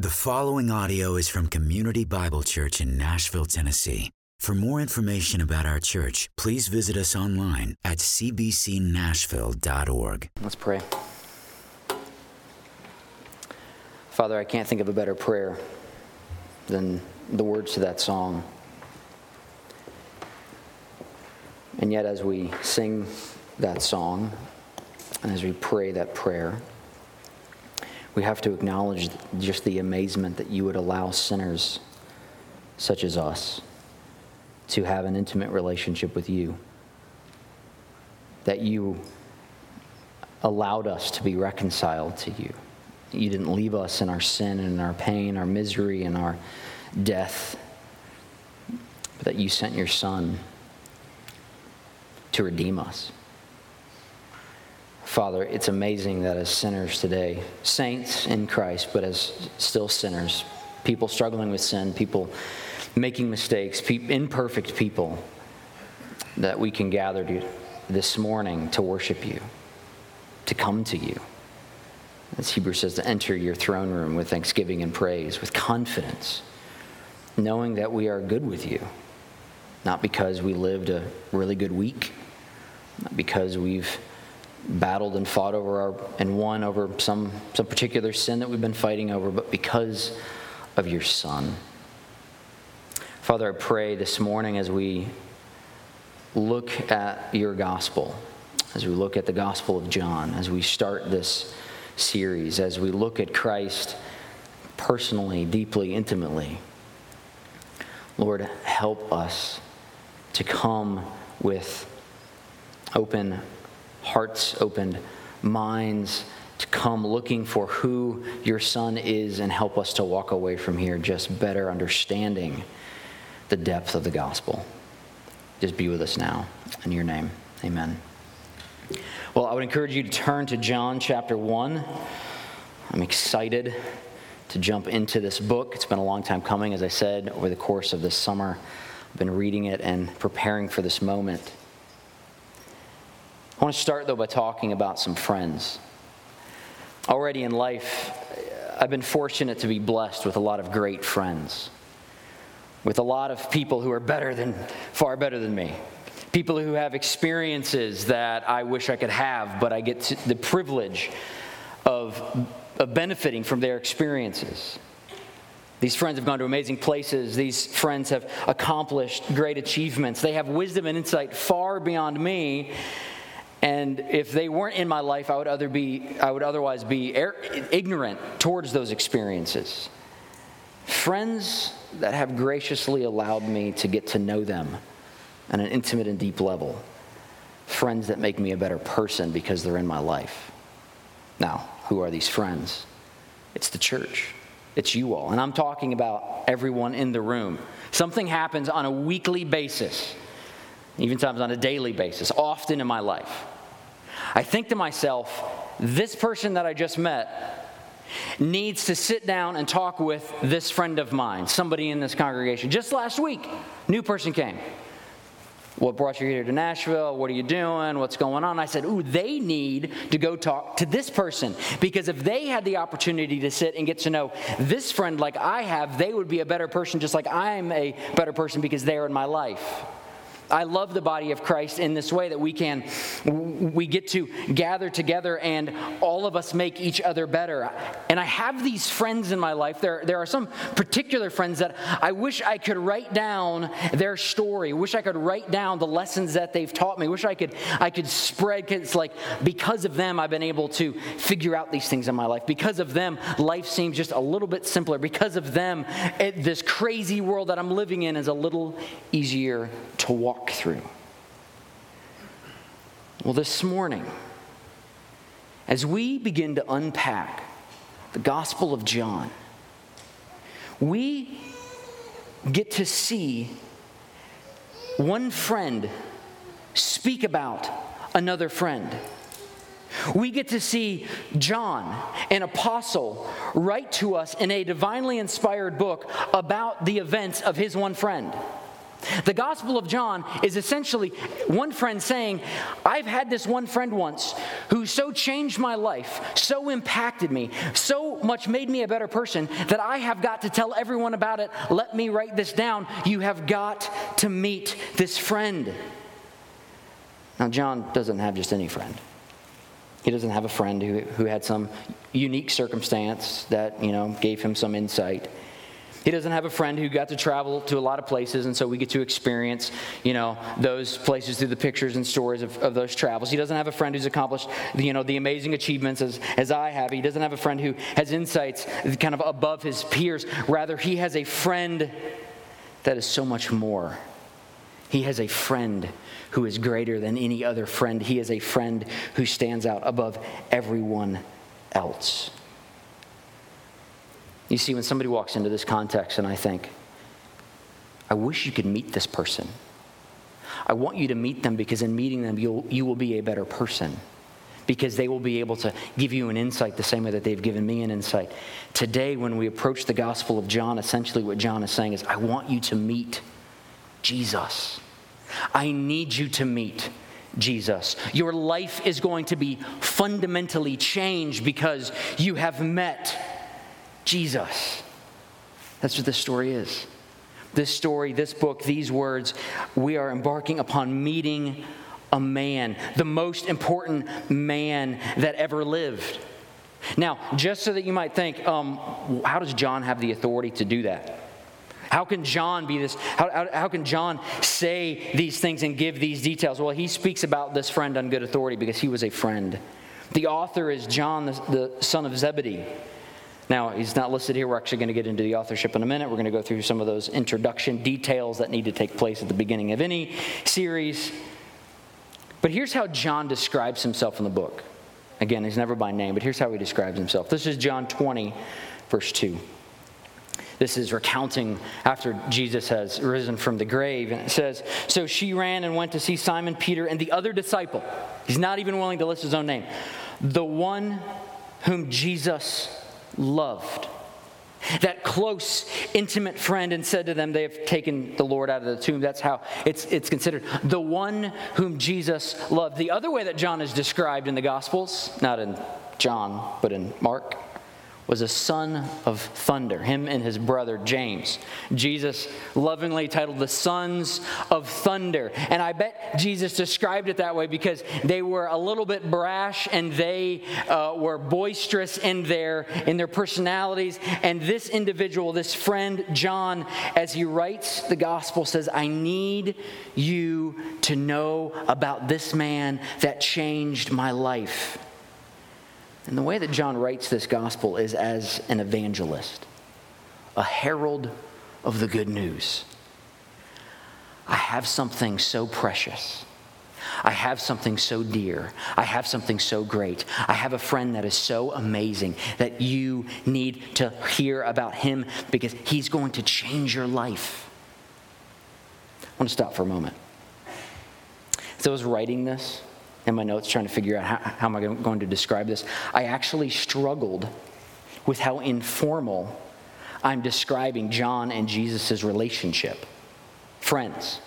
The following audio is from Community Bible Church in Nashville, Tennessee. For more information about our church, please visit us online at cbcnashville.org. Let's pray. Father, I can't think of a better prayer than the words to that song. And yet, as we sing that song, and as we pray that prayer, we have to acknowledge just the amazement that you would allow sinners such as us to have an intimate relationship with you. That you allowed us to be reconciled to you. You didn't leave us in our sin and our pain, our misery, and our death, but that you sent your Son to redeem us. Father, it's amazing that as sinners today, saints in Christ, but as still sinners, people struggling with sin, people making mistakes, imperfect people, that we can gather to, this morning to worship you, to come to you. As Hebrews says, to enter your throne room with thanksgiving and praise, with confidence, knowing that we are good with you, not because we lived a really good week, not because we've battled and fought over our, and won over some, some particular sin that we've been fighting over, but because of your Son. Father, I pray this morning as we look at your gospel, as we look at the gospel of John, as we start this series, as we look at Christ personally, deeply, intimately, Lord, help us to come with open hearts opened, minds to come looking for who your son is and help us to walk away from here just better understanding the depth of the gospel. Just be with us now. In your name, amen. Well, I would encourage you to turn to John chapter 1. I'm excited to jump into this book. It's been a long time coming, as I said, over the course of this summer. I've been reading it and preparing for this moment. I want to start, though, by talking about some friends. Already in life, I've been fortunate to be blessed with a lot of great friends, with a lot of people who are better than, far better than me. People who have experiences that I wish I could have, but I get the privilege of, of benefiting from their experiences. These friends have gone to amazing places. These friends have accomplished great achievements. They have wisdom and insight far beyond me. And if they weren't in my life, I would, other be, I would otherwise be ignorant towards those experiences. Friends that have graciously allowed me to get to know them on an intimate and deep level. Friends that make me a better person because they're in my life. Now, who are these friends? It's the church. It's you all. And I'm talking about everyone in the room. Something happens on a weekly basis even sometimes on a daily basis, often in my life. I think to myself, this person that I just met needs to sit down and talk with this friend of mine, somebody in this congregation. Just last week, new person came. What brought you here to Nashville? What are you doing? What's going on? I said, Ooh, they need to go talk to this person because if they had the opportunity to sit and get to know this friend like I have, they would be a better person just like I'm a better person because they're in my life. I love the body of Christ in this way that we can, we get to gather together and all of us make each other better. And I have these friends in my life. There, there are some particular friends that I wish I could write down their story, wish I could write down the lessons that they've taught me, wish I could, I could spread, it's like because of them, I've been able to figure out these things in my life. Because of them, life seems just a little bit simpler. Because of them, it, this crazy world that I'm living in is a little easier to walk walk through. Well, this morning, as we begin to unpack the Gospel of John, we get to see one friend speak about another friend. We get to see John, an apostle, write to us in a divinely inspired book about the events of his one friend. The Gospel of John is essentially one friend saying, I've had this one friend once who so changed my life, so impacted me, so much made me a better person that I have got to tell everyone about it. Let me write this down. You have got to meet this friend. Now, John doesn't have just any friend. He doesn't have a friend who, who had some unique circumstance that, you know, gave him some insight. He doesn't have a friend who got to travel to a lot of places, and so we get to experience, you know, those places through the pictures and stories of, of those travels. He doesn't have a friend who's accomplished, you know, the amazing achievements as, as I have. He doesn't have a friend who has insights kind of above his peers. Rather, he has a friend that is so much more. He has a friend who is greater than any other friend. He is a friend who stands out above everyone else. You see, when somebody walks into this context and I think, I wish you could meet this person. I want you to meet them because in meeting them, you'll, you will be a better person because they will be able to give you an insight the same way that they've given me an insight. Today, when we approach the Gospel of John, essentially what John is saying is, I want you to meet Jesus. I need you to meet Jesus. Your life is going to be fundamentally changed because you have met Jesus. That's what this story is. This story, this book, these words, we are embarking upon meeting a man, the most important man that ever lived. Now, just so that you might think, um, how does John have the authority to do that? How can John be this? How, how, how, can John say these things and give these details? Well, he speaks about this friend on good authority because he was a friend. The author is John, the, the son of Zebedee. Now, he's not listed here. We're actually going to get into the authorship in a minute. We're going to go through some of those introduction details that need to take place at the beginning of any series. But here's how John describes himself in the book. Again, he's never by name, but here's how he describes himself. This is John 20, verse 2. This is recounting after Jesus has risen from the grave. And it says, So she ran and went to see Simon Peter and the other disciple. He's not even willing to list his own name. The one whom Jesus loved. That close, intimate friend, and said to them, They have taken the Lord out of the tomb. That's how it's, it's considered. The one whom Jesus loved. The other way that John is described in the Gospels, not in John, but in Mark, was a son of thunder, him and his brother James. Jesus lovingly titled the sons of thunder. And I bet Jesus described it that way because they were a little bit brash and they uh, were boisterous in their, in their personalities. And this individual, this friend, John, as he writes the gospel, says, I need you to know about this man that changed my life. And the way that John writes this gospel is as an evangelist, a herald of the good news. I have something so precious. I have something so dear. I have something so great. I have a friend that is so amazing that you need to hear about him because he's going to change your life. I want to stop for a moment. As I was writing this, in my notes trying to figure out how, how am I going to describe this. I actually struggled with how informal I'm describing John and Jesus' relationship. Friends.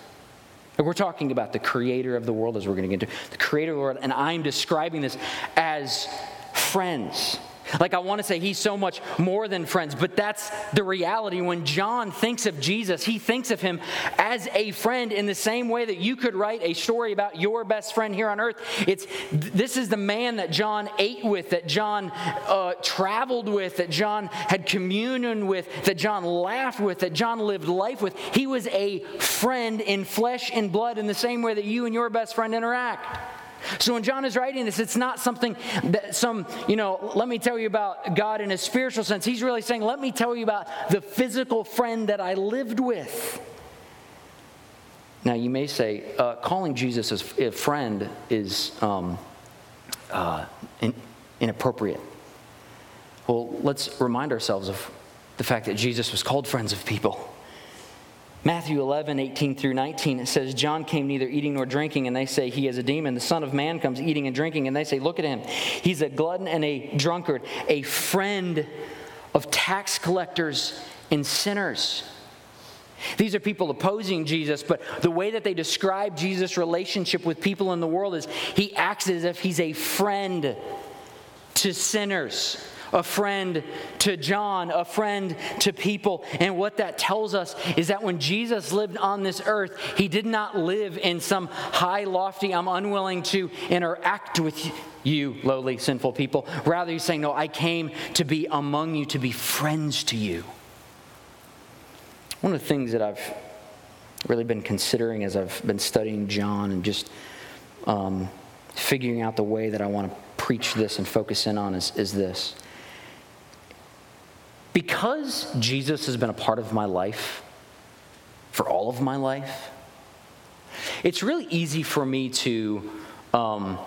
we're talking about the creator of the world, as we're going to get into the creator of the world, and I'm describing this as friends. Like, I want to say he's so much more than friends, but that's the reality. When John thinks of Jesus, he thinks of him as a friend in the same way that you could write a story about your best friend here on earth. It's this is the man that John ate with, that John uh, traveled with, that John had communion with, that John laughed with, that John lived life with. He was a friend in flesh and blood in the same way that you and your best friend interact. So when John is writing this, it's not something that some, you know, let me tell you about God in a spiritual sense. He's really saying, let me tell you about the physical friend that I lived with. Now, you may say, uh, calling Jesus a friend is um, uh, in, inappropriate. Well, let's remind ourselves of the fact that Jesus was called friends of people. Matthew 11, 18 through 19, it says, John came neither eating nor drinking, and they say, He is a demon. The Son of Man comes eating and drinking, and they say, Look at him. He's a glutton and a drunkard, a friend of tax collectors and sinners. These are people opposing Jesus, but the way that they describe Jesus' relationship with people in the world is he acts as if he's a friend to sinners, a friend to John, a friend to people. And what that tells us is that when Jesus lived on this earth, he did not live in some high, lofty, I'm unwilling to interact with you, lowly, sinful people. Rather, he's saying, No, I came to be among you, to be friends to you. One of the things that I've really been considering as I've been studying John and just um, figuring out the way that I want to preach this and focus in on is, is this. Because Jesus has been a part of my life for all of my life, it's really easy for me to um,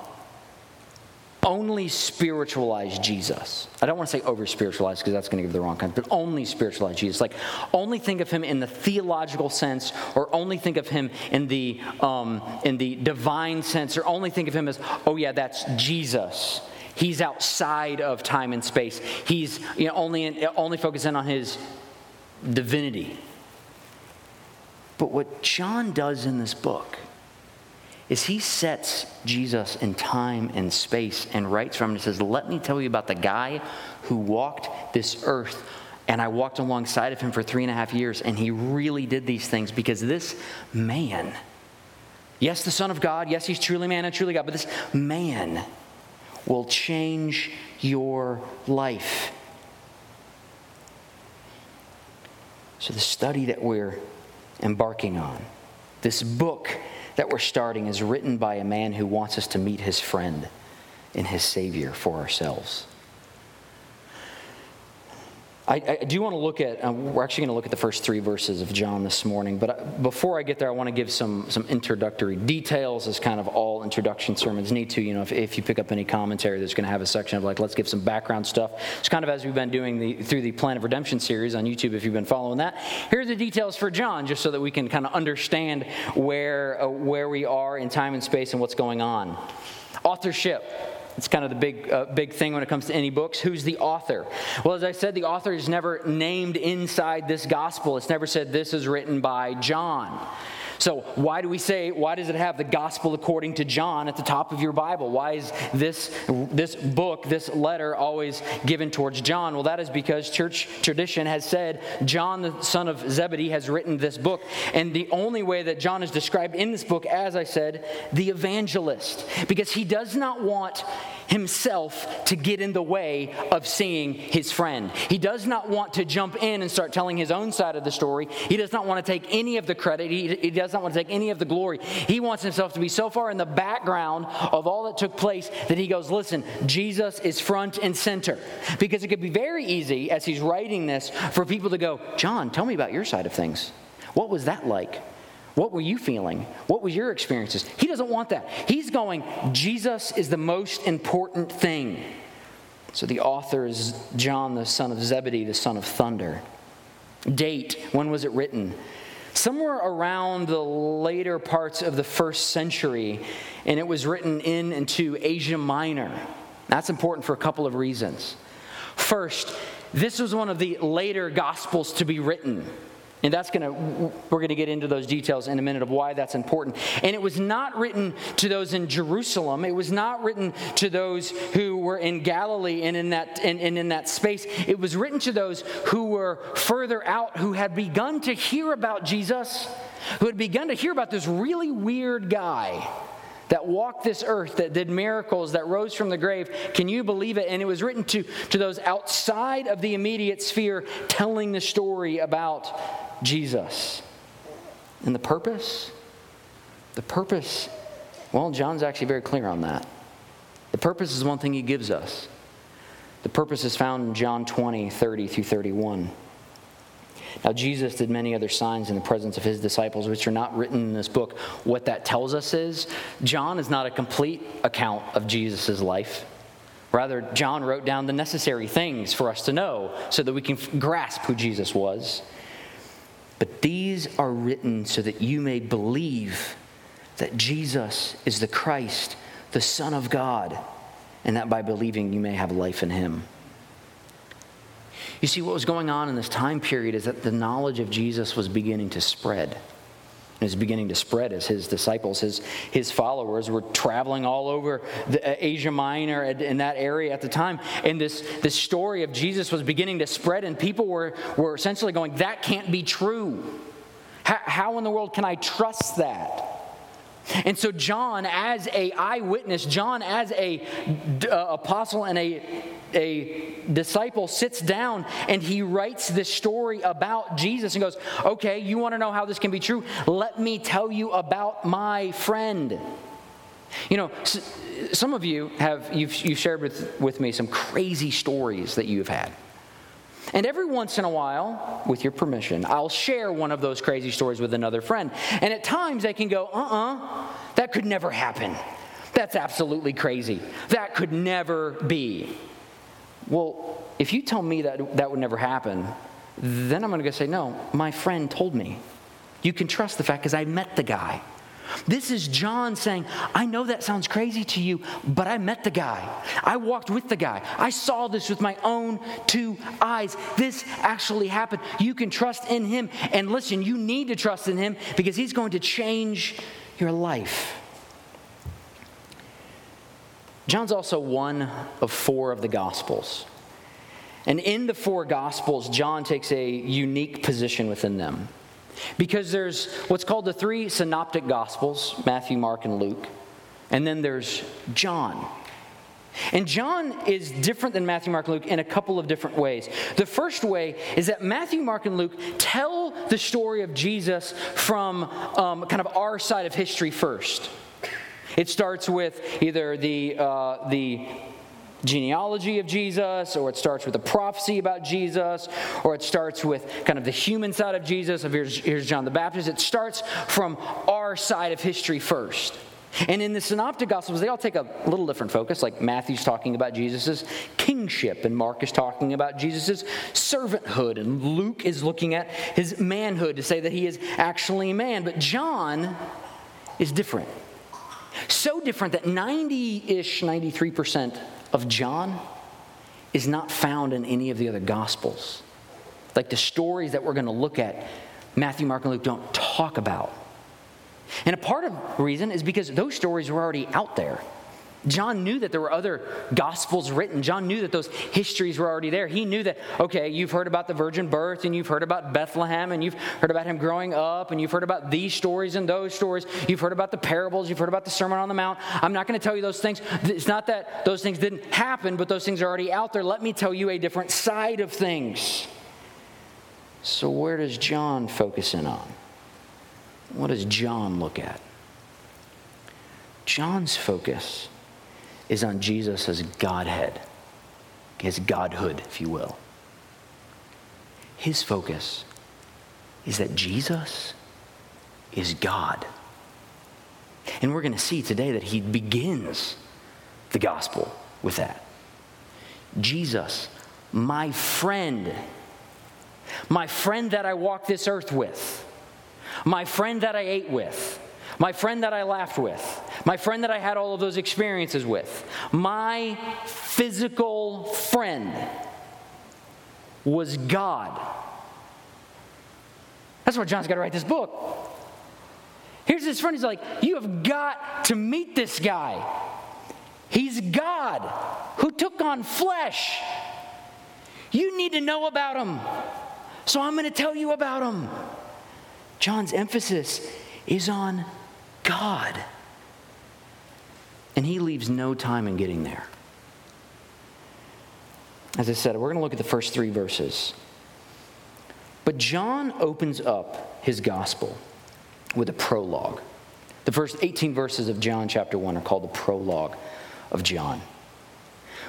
only spiritualize Jesus. I don't want to say over spiritualize because that's going to give the wrong kind, but only spiritualize Jesus. Like only think of him in the theological sense, or only think of him in the um, in the divine sense, or only think of him as oh yeah, that's Jesus. He's outside of time and space. He's you know, only in, only focusing on his divinity. But what John does in this book is he sets Jesus in time and space and writes from him and says, Let me tell you about the guy who walked this earth. And I walked alongside of him for three and a half years, and he really did these things because this man, yes, the Son of God, yes, he's truly man and truly God, but this man will change your life. So, the study that we're embarking on, this book that we're starting is written by a man who wants us to meet his friend and his Savior for ourselves. I, I, do want to look at, uh, we're actually going to look at the first three verses of John this morning, but uh, before I get there, I want to give some, some introductory details, as kind of all introduction sermons need to. You know, if, if you pick up any commentary, there's going to have a section of like, let's give some background stuff. It's kind of as we've been doing the, through the Plan of Redemption series on YouTube, if you've been following that. Here are the details for John, just so that we can kind of understand where, uh, where we are in time and space and what's going on. Authorship. It's kind of the big, uh, big thing when it comes to any books. Who's the author? Well, as I said, the author is never named inside this gospel. It's never said this is written by John. So, why do we say, why does it have the gospel according to John at the top of your Bible? Why is this, this book, this letter, always given towards John? Well, that is because church tradition has said John, the son of Zebedee, has written this book. And the only way that John is described in this book, as I said, the evangelist, because he does not want himself to get in the way of seeing his friend. He does not want to jump in and start telling his own side of the story. He does not want to take any of the credit. He, he does not want to take any of the glory. He wants himself to be so far in the background of all that took place that he goes, Listen, Jesus is front and center. Because it could be very easy as he's writing this for people to go, John, tell me about your side of things. What was that like? What were you feeling? What was your experiences? He doesn't want that. He's going, Jesus is the most important thing. So the author is John, the son of Zebedee, the son of thunder. Date, when was it written? Somewhere around the later parts of the first century, and it was written in into Asia Minor. That's important for a couple of reasons. First, this was one of the later gospels to be written. And that's going to, we're going to get into those details in a minute of why that's important. And it was not written to those in Jerusalem. It was not written to those who were in Galilee and in that, and, and in that space. It was written to those who were further out, who had begun to hear about Jesus, who had begun to hear about this really weird guy that walked this earth, that did miracles, that rose from the grave. Can you believe it? And it was written to, to those outside of the immediate sphere, telling the story about Jesus. And the purpose? The purpose, well, John's actually very clear on that. The purpose is one thing he gives us. The purpose is found in John 20, 30 through 31. Now, Jesus did many other signs in the presence of his disciples, which are not written in this book. What that tells us is John is not a complete account of Jesus' life. Rather, John wrote down the necessary things for us to know so that we can grasp who Jesus was. But these are written so that you may believe that Jesus is the Christ, the Son of God, and that by believing you may have life in him. You see, what was going on in this time period is that the knowledge of Jesus was beginning to spread. Was beginning to spread as his disciples, his, his followers were traveling all over the, uh, Asia Minor in that area at the time. And this, this story of Jesus was beginning to spread, and people were, were essentially going, That can't be true. How, how in the world can I trust that? And so, John, as a eyewitness, John, as a uh, apostle and a, a disciple, sits down and he writes this story about Jesus and goes, Okay, you want to know how this can be true? Let me tell you about my friend. You know, some of you have, you've, you've shared with, with me some crazy stories that you've had. And every once in a while, with your permission, I'll share one of those crazy stories with another friend. And at times they can go, uh uh-uh, uh, that could never happen. That's absolutely crazy. That could never be. Well, if you tell me that that would never happen, then I'm going to go say, no, my friend told me. You can trust the fact because I met the guy. This is John saying, I know that sounds crazy to you, but I met the guy. I walked with the guy. I saw this with my own two eyes. This actually happened. You can trust in him. And listen, you need to trust in him because he's going to change your life. John's also one of four of the Gospels. And in the four Gospels, John takes a unique position within them. Because there's what's called the three synoptic gospels Matthew, Mark, and Luke. And then there's John. And John is different than Matthew, Mark, and Luke in a couple of different ways. The first way is that Matthew, Mark, and Luke tell the story of Jesus from um, kind of our side of history first. It starts with either the, uh, the genealogy of Jesus, or it starts with a prophecy about Jesus, or it starts with kind of the human side of Jesus, of here's, here's John the Baptist. It starts from our side of history first. And in the Synoptic Gospels, they all take a little different focus. Like Matthew's talking about Jesus' kingship, and Mark is talking about Jesus' servanthood, and Luke is looking at his manhood to say that he is actually a man. But John is different. So different that 90 ish, 93% of John is not found in any of the other Gospels. Like the stories that we're going to look at, Matthew, Mark, and Luke don't talk about. And a part of the reason is because those stories were already out there. John knew that there were other gospels written. John knew that those histories were already there. He knew that, okay, you've heard about the virgin birth and you've heard about Bethlehem and you've heard about him growing up and you've heard about these stories and those stories. You've heard about the parables. You've heard about the Sermon on the Mount. I'm not going to tell you those things. It's not that those things didn't happen, but those things are already out there. Let me tell you a different side of things. So, where does John focus in on? What does John look at? John's focus is on Jesus as Godhead, his Godhood, if you will. His focus is that Jesus is God. And we're going to see today that he begins the gospel with that. Jesus, my friend, my friend that I walk this earth with, my friend that I ate with, my friend that I laughed with, my friend that I had all of those experiences with, my physical friend was God. That's why John's got to write this book. Here's his friend. He's like, You have got to meet this guy. He's God who took on flesh. You need to know about him. So I'm going to tell you about him. John's emphasis is on God. And he leaves no time in getting there. As I said, we're going to look at the first three verses. But John opens up his gospel with a prologue. The first 18 verses of John chapter 1 are called the prologue of John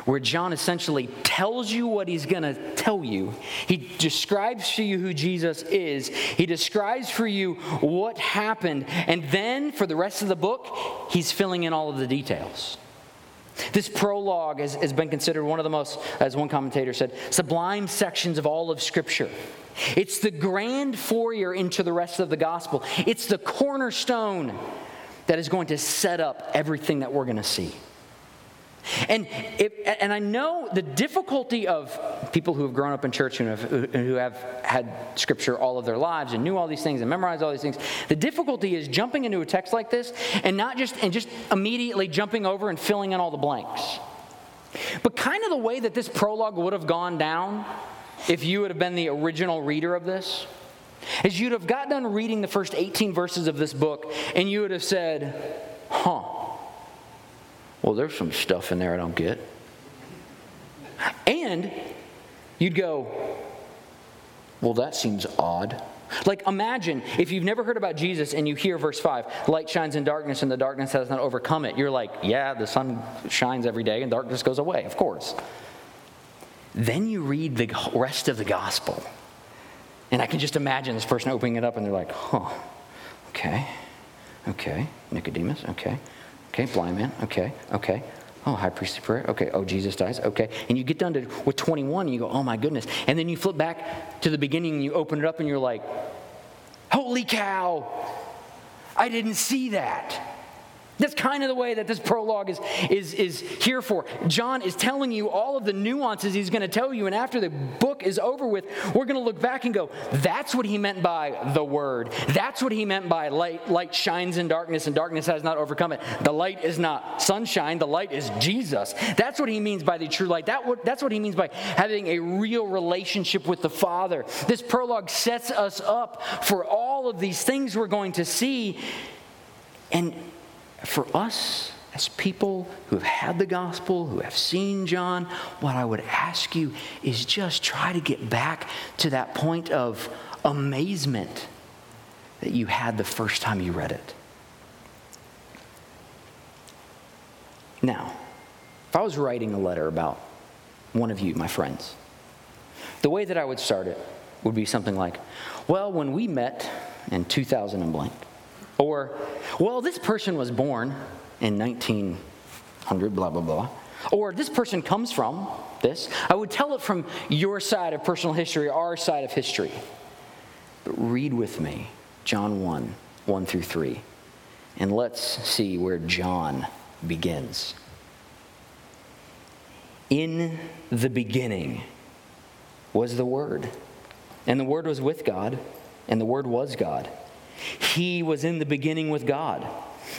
where John essentially tells you what he's going to tell you. He describes for you who Jesus is, he describes for you what happened, and then for the rest of the book, he's filling in all of the details. This prologue has, has, been considered one of the most, as one commentator said, sublime sections of all of Scripture. It's the grand foyer into the rest of the gospel. It's the cornerstone that is going to set up everything that we're going to see. And, it, and I know the difficulty of people who have grown up in church and have, who have had scripture all of their lives and knew all these things and memorized all these things. The difficulty is jumping into a text like this and not just and just immediately jumping over and filling in all the blanks. But kind of the way that this prologue would have gone down if you would have been the original reader of this is you'd have got done reading the first 18 verses of this book and you would have said, huh well, there's some stuff in there I don't get. And you'd go, well, that seems odd. Like, imagine if you've never heard about Jesus and you hear verse 5 light shines in darkness and the darkness has not overcome it. You're like, yeah, the sun shines every day and darkness goes away, of course. Then you read the rest of the gospel. And I can just imagine this person opening it up and they're like, huh, okay, okay, Nicodemus, okay. Okay, blind man. Okay, okay. Oh, high priestly prayer. Okay. Oh, Jesus dies. Okay. And you get done to, with 21 and you go, oh my goodness. And then you flip back to the beginning and you open it up and you're like, holy cow, I didn't see that. That's kind of the way that this prologue is, is, is here for. John is telling you all of the nuances he's going to tell you, and after the book is over with, we're going to look back and go, that's what he meant by the word. That's what he meant by light, light shines in darkness, and darkness has not overcome it. The light is not sunshine, the light is Jesus. That's what he means by the true light. That, that's what he means by having a real relationship with the Father. This prologue sets us up for all of these things we're going to see. And for us as people who have had the gospel, who have seen John, what I would ask you is just try to get back to that point of amazement that you had the first time you read it. Now, if I was writing a letter about one of you, my friends, the way that I would start it would be something like, Well, when we met in 2000 and blank, or, well, this person was born in 1900, blah, blah, blah. Or this person comes from this. I would tell it from your side of personal history, our side of history. But read with me John 1 1 through 3. And let's see where John begins. In the beginning was the Word, and the Word was with God, and the Word was God. He was in the beginning with God,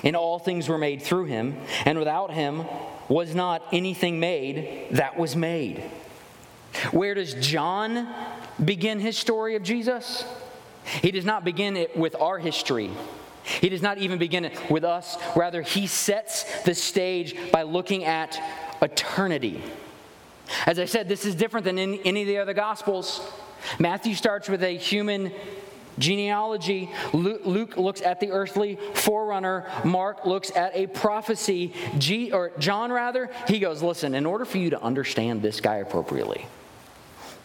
and all things were made through him, and without him was not anything made that was made. Where does John begin his story of Jesus? He does not begin it with our history. He does not even begin it with us. Rather, he sets the stage by looking at eternity. As I said, this is different than any of the other Gospels. Matthew starts with a human genealogy. Luke looks at the earthly forerunner. Mark looks at a prophecy. G, or John, rather, he goes, Listen, in order for you to understand this guy appropriately,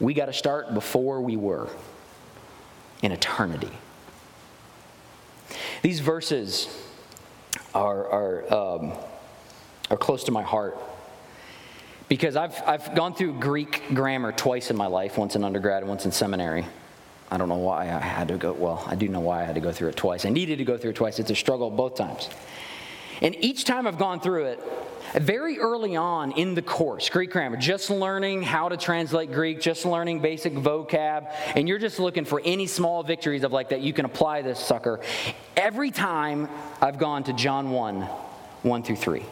we got to start before we were in eternity. These verses are, are, um, are close to my heart because I've, I've gone through Greek grammar twice in my life, once in undergrad and once in seminary. I don't know why I had to go, well, I do know why I had to go through it twice. I needed to go through it twice. It's a struggle both times. And each time I've gone through it, very early on in the course, Greek grammar, just learning how to translate Greek, just learning basic vocab, and you're just looking for any small victories of like that you can apply this sucker. Every time I've gone to John 1, 1 through 3.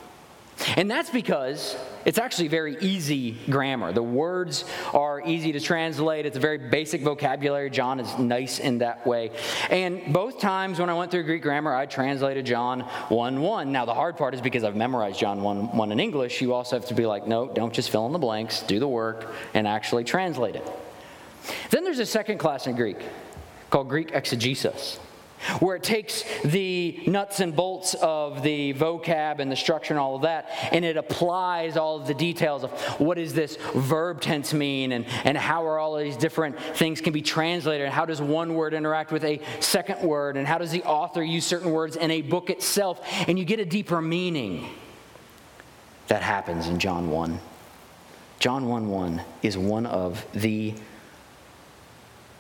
And that's because it's actually very easy grammar. The words are easy to translate. It's a very basic vocabulary. John is nice in that way. And both times when I went through Greek grammar, I translated John 1 1. Now, the hard part is because I've memorized John 1 1 in English, you also have to be like, no, don't just fill in the blanks, do the work, and actually translate it. Then there's a second class in Greek called Greek exegesis where it takes the nuts and bolts of the vocab and the structure and all of that, and it applies all of the details of what does this verb tense mean, and, and how are all of these different things can be translated, and how does one word interact with a second word, and how does the author use certain words in a book itself, and you get a deeper meaning that happens in John 1. John 1 1 is one of the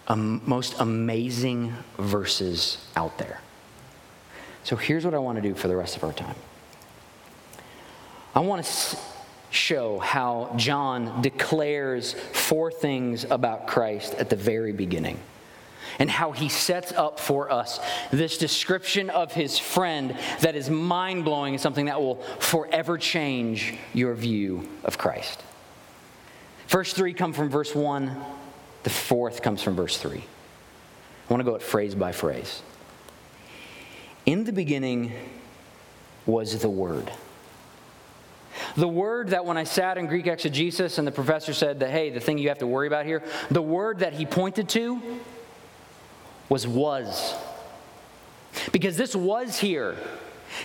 um, most amazing verses out there. So here's what I want to do for the rest of our time I want to show how John declares four things about Christ at the very beginning and how he sets up for us this description of his friend that is mind blowing and something that will forever change your view of Christ. First three come from verse 1, the fourth comes from verse 3. I want to go at phrase by phrase. In the beginning was the Word. The word that when I sat in Greek exegesis and the professor said that, hey, the thing you have to worry about here, the word that he pointed to was was. Because this was here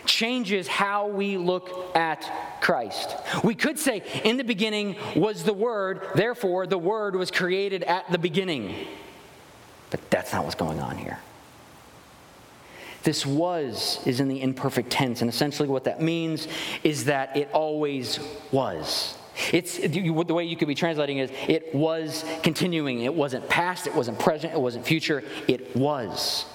changes how we look at Christ. We could say, in the beginning was the Word, therefore the Word was created at the beginning. But that's not what's going on here. This was is in the imperfect tense, and essentially what that means is that it always was. It's the way you could be translating is it was continuing. It wasn't past, it wasn't present, it wasn't future, it was.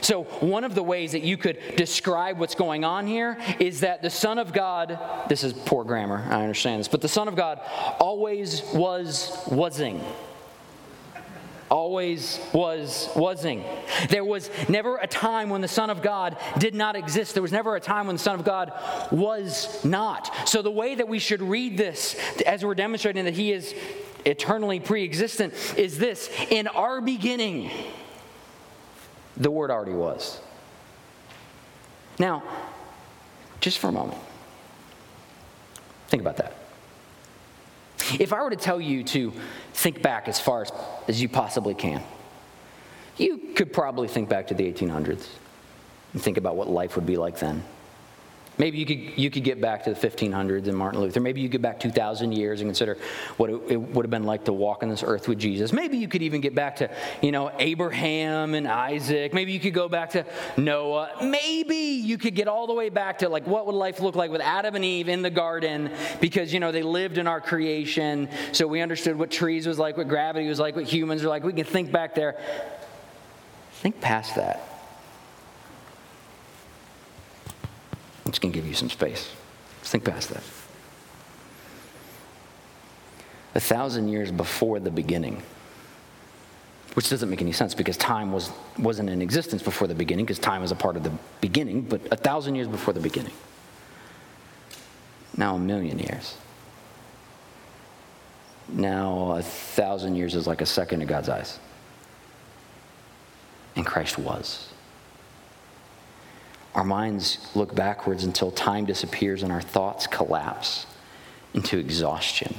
So, one of the ways that you could describe what's going on here is that the Son of God, this is poor grammar, I understand this, but the Son of God always was wasing always was wasing. There was never a time when the Son of God did not exist. There was never a time when the Son of God was not. So the way that we should read this as we're demonstrating that he is eternally pre-existent is this in our beginning the word already was. Now, just for a moment. Think about that. If I were to tell you to think back as far as, as you possibly can, you could probably think back to the 1800s and think about what life would be like then. Maybe you could, you could get back to the 1500s and Martin Luther. Maybe you get back 2,000 years and consider what it, it, would have been like to walk on this earth with Jesus. Maybe you could even get back to, you know, Abraham and Isaac. Maybe you could go back to Noah. Maybe you could get all the way back to, like, what would life look like with Adam and Eve in the garden because, you know, they lived in our creation. So we understood what trees was like, what gravity was like, what humans are like. We can think back there. Think past that. Just going to give you some space. Just think past that. A thousand years before the beginning, which doesn't make any sense because time was, wasn't in existence before the beginning, because time is a part of the beginning, but a thousand years before the beginning. Now a million years. Now a thousand years is like a second in God's eyes. And Christ was. Our minds look backwards until time disappears and our thoughts collapse into exhaustion.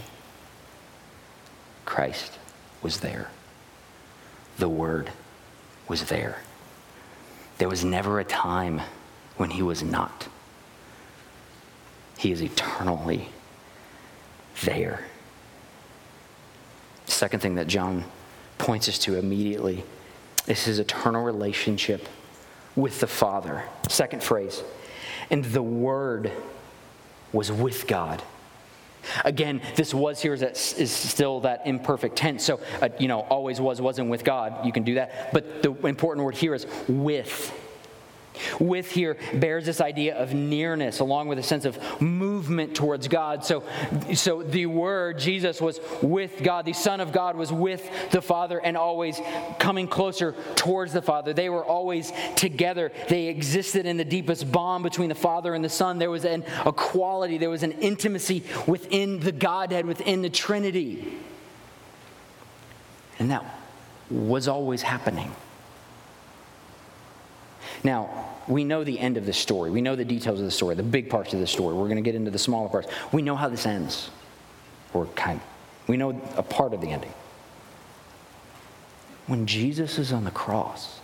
Christ was there. The Word was there. There was never a time when He was not. He is eternally there. Second thing that John points us to immediately is his eternal relationship with the Father. Second phrase. And the Word was with God. Again, this was here is, that, is still that imperfect tense. So, uh, you know, always was, wasn't with God. You can do that. But the important word here is with. With here bears this idea of nearness along with a sense of movement towards God. So, so the Word, Jesus, was with God. The Son of God was with the Father and always coming closer towards the Father. They were always together. They existed in the deepest bond between the Father and the Son. There was an equality, there was an intimacy within the Godhead, within the Trinity. And that was always happening. Now, we know the end of the story. We know the details of the story, the big parts of the story. We're going to get into the smaller parts. We know how this ends. Or kind of. We know a part of the ending. When Jesus is on the cross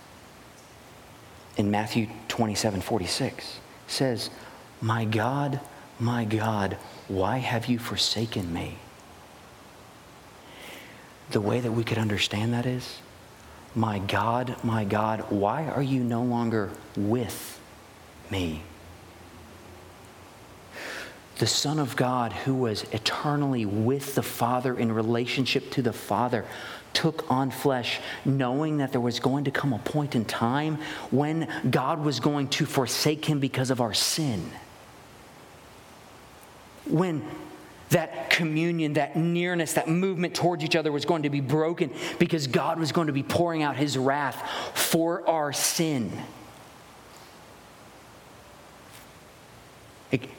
in Matthew 27 46 says, My God, my God, why have you forsaken me? The way that we could understand that is my God, my God, why are you no longer with me? The Son of God, who was eternally with the Father in relationship to the Father, took on flesh, knowing that there was going to come a point in time when God was going to forsake him because of our sin. When that communion, that nearness, that movement towards each other was going to be broken because God was going to be pouring out his wrath for our sin.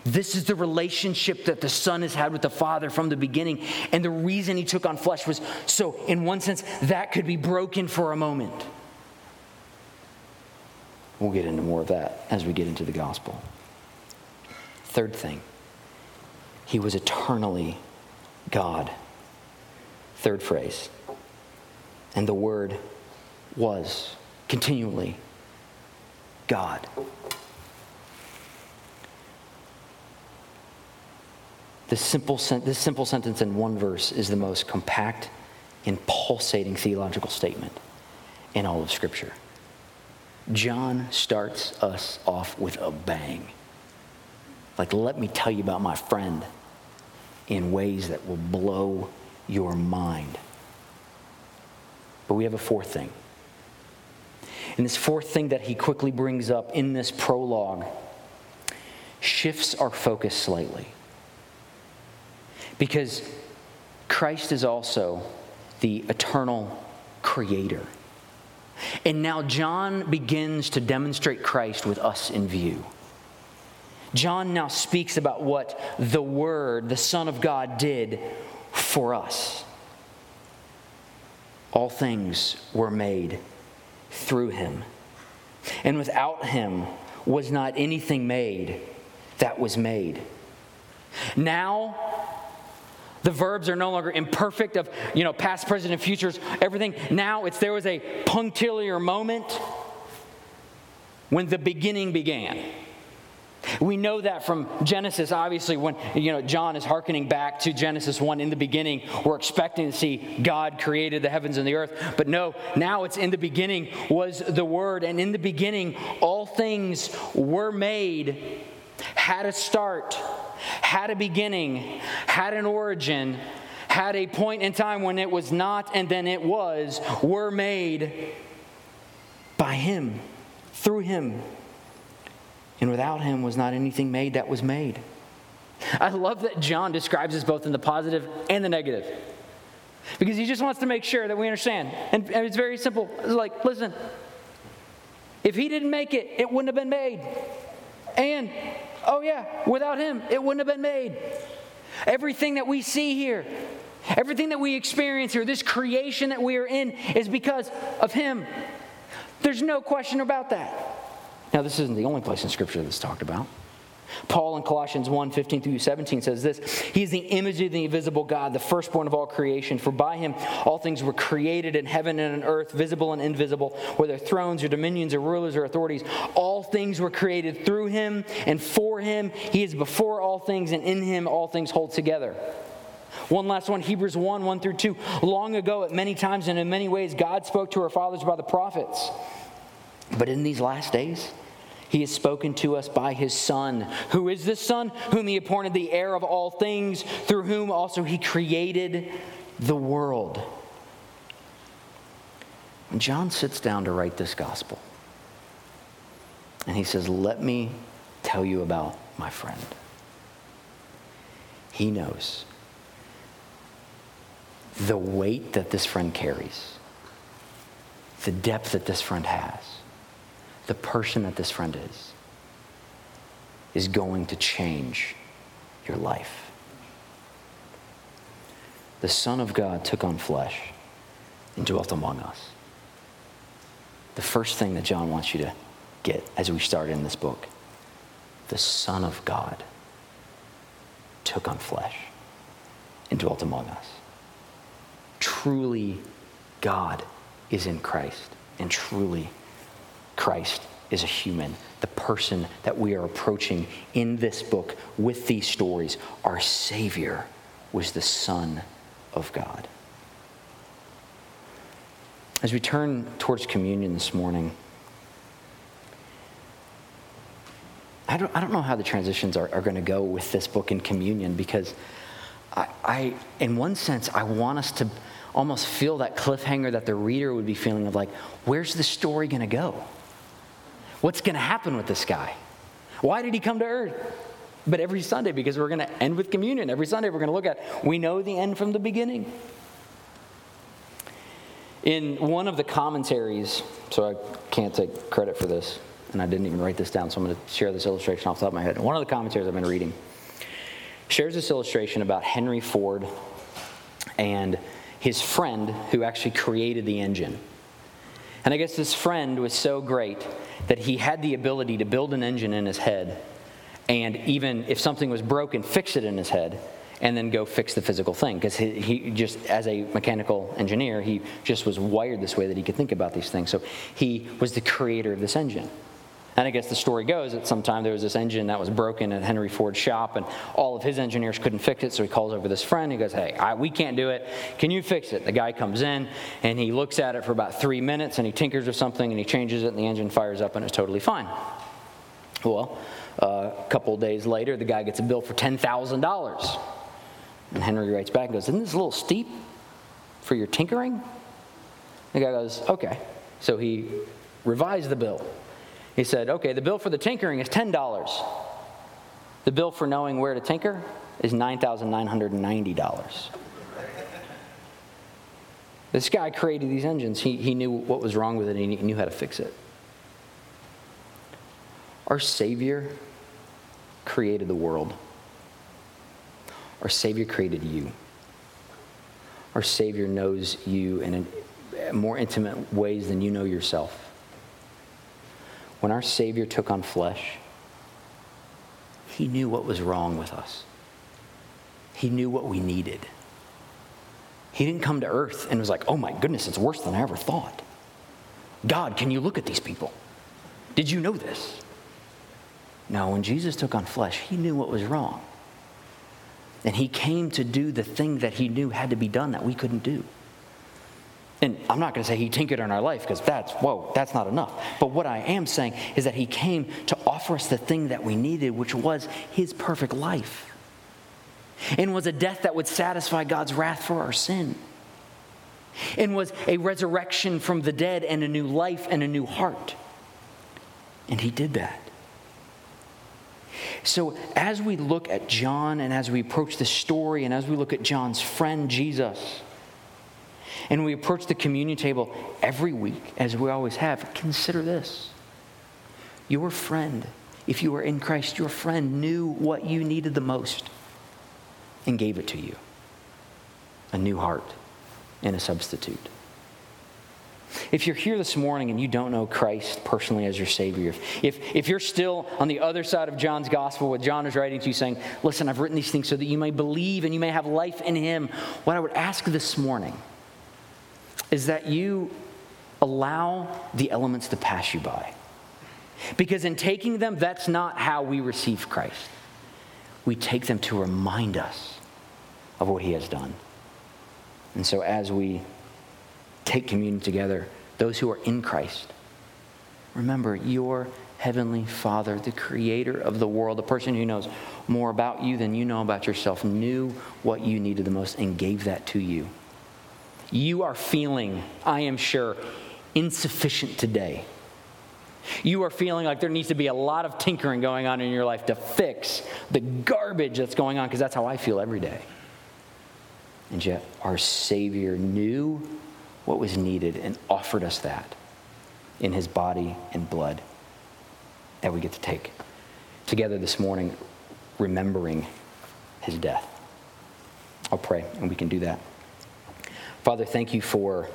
This is the relationship that the Son has had with the Father from the beginning. And the reason he took on flesh was so, in one sense, that could be broken for a moment. We'll get into more of that as we get into the gospel. Third thing, he was eternally God. Third phrase. And the Word was continually God. This simple, this simple sentence in one verse is the most compact and pulsating theological statement in all of Scripture. John starts us off with a bang. Like, let me tell you about my friend in ways that will blow your mind. But we have a fourth thing. And this fourth thing that he quickly brings up in this prologue shifts our focus slightly. Because Christ is also the eternal creator. And now John begins to demonstrate Christ with us in view. John now speaks about what the Word, the Son of God, did for us. All things were made through him. And without him was not anything made that was made. Now, the verbs are no longer imperfect of, you know, past, present, and futures, everything. Now it's there was a punctiliar moment when the beginning began. We know that from Genesis, obviously, when you know John is hearkening back to Genesis 1 in the beginning, we're expecting to see God created the heavens and the earth. But no, now it's in the beginning was the word, and in the beginning all things were made, had a start had a beginning, had an origin, had a point in time when it was not and then it was, were made by Him, through Him. And without Him was not anything made that was made. I love that John describes this both in the positive and the negative. Because he just wants to make sure that we understand. And, and it's very simple. It's like, listen, if he didn't make it, it wouldn't have been made. And Oh, yeah, without him, it wouldn't have been made. Everything that we see here, everything that we experience here, this creation that we are in, is because of him. There's no question about that. Now, this isn't the only place in Scripture that's talked about. Paul in Colossians 1 15 through 17 says this He is the image of the invisible God, the firstborn of all creation. For by him all things were created in heaven and in earth, visible and invisible, whether thrones or dominions or rulers or authorities. All things were created through him and for him. He is before all things, and in him all things hold together. One last one, Hebrews 1 1 through 2. Long ago, at many times and in many ways, God spoke to our fathers by the prophets. But in these last days, he has spoken to us by his Son. Who is this Son? Whom he appointed the heir of all things, through whom also he created the world. When John sits down to write this gospel, and he says, Let me tell you about my friend. He knows the weight that this friend carries, the depth that this friend has the person that this friend is is going to change your life. The Son of God took on flesh and dwelt among us. The first thing that John wants you to get as we start in this book the Son of God took on flesh and dwelt among us. Truly, God is in Christ, and truly, Christ is a human, the person that we are approaching in this book with these stories. Our Savior was the Son of God. As we turn towards communion this morning, I don't, I don't know how the transitions are, are going to go with this book in communion because I, I, in one sense, I want us to almost feel that cliffhanger that the reader would be feeling of like, where's the story going to go? What's going to happen with this guy? Why did he come to earth? But every Sunday, because we're going to end with communion, every Sunday we're going to look at, we know the end from the beginning. In one of the commentaries, so I can't take credit for this, and I didn't even write this down, so I'm going to share this illustration off the top of my head. One of the commentaries I've been reading shares this illustration about Henry Ford and his friend who actually created the engine. And I guess this friend was so great that he had the ability to build an engine in his head and even if something was broken, fix it in his head and then go fix the physical thing. Because he, he, just, as a mechanical engineer, he just was wired this way that he could think about these things. So he was the creator of this engine. And I guess the story goes that sometime there was this engine that was broken at Henry Ford's shop, and all of his engineers couldn't fix it. So he calls over this friend. He goes, Hey, I, we can't do it. Can you fix it? The guy comes in and he looks at it for about three minutes and he tinkers with something and he changes it, and the engine fires up and it's totally fine. Well, uh, a couple days later, the guy gets a bill for $10,000. And Henry writes back and goes, Isn't this a little steep for your tinkering? The guy goes, Okay. So he revised the bill. He said, Okay, the bill for the tinkering is $10. The bill for knowing where to tinker is $9,990. this guy created these engines. He, he knew what was wrong with it and he knew how to fix it. Our Savior created the world. Our Savior created you. Our Savior knows you in more intimate ways than you know yourself. When our Savior took on flesh, He knew what was wrong with us, He knew what we needed. He didn't come to earth and was like, oh my goodness, it's worse than I ever thought. God, can you look at these people? Did you know this? No, when Jesus took on flesh, he knew what was wrong. And he came to do the thing that he knew had to be done that we couldn't do. And I'm not going to say he tinkered in our life because that's, whoa, that's not enough. But what I am saying is that he came to offer us the thing that we needed, which was his perfect life. And was a death that would satisfy God's wrath for our sin. And was a resurrection from the dead and a new life and a new heart. And he did that. So, as we look at John and as we approach the story and as we look at John's friend Jesus, and we approach the communion table every week, as we always have, consider this. Your friend, if you are in Christ, your friend knew what you needed the most and gave it to you a new heart and a substitute. If you're here this morning and you don't know Christ personally as your Savior, if, if you're still on the other side of John's gospel, what John is writing to you saying, Listen, I've written these things so that you may believe and you may have life in Him, what I would ask this morning is that you allow the elements to pass you by. Because in taking them, that's not how we receive Christ. We take them to remind us of what He has done. And so as we take communion together, those who are in Christ. Remember, your heavenly Father, the creator of the world, the person who knows more about you than you know about yourself, knew what you needed the most and gave that to you. You are feeling, I am sure, insufficient today. You are feeling like there needs to be a lot of tinkering going on in your life to fix the garbage that's going on, because that's how I feel every day. And yet, our Savior knew what was needed and offered us that in his body and blood that we get to take together this morning, remembering his death. I'll pray, and we can do that. Father, thank you for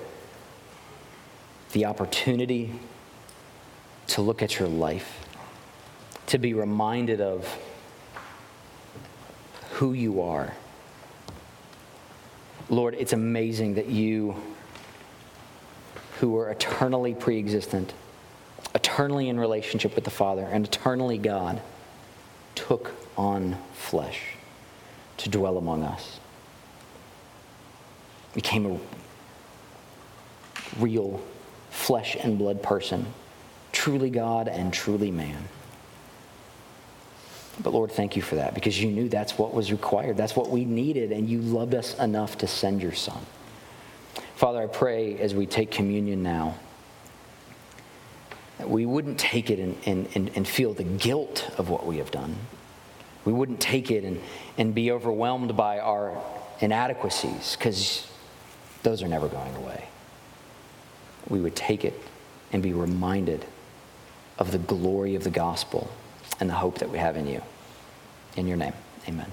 the opportunity to look at your life, to be reminded of who you are. Lord, it's amazing that you who were eternally pre existent, eternally in relationship with the Father, and eternally God, took on flesh to dwell among us. Became a real flesh and blood person, truly God and truly man. But Lord, thank you for that because you knew that's what was required. That's what we needed, and you loved us enough to send your son. Father, I pray as we take communion now that we wouldn't take it and, and, and, feel the guilt of what we have done, We wouldn't take it and, and be overwhelmed by our inadequacies because those are never going away. We would take it and be reminded of the glory of the gospel and the hope that we have in you. In your name, amen.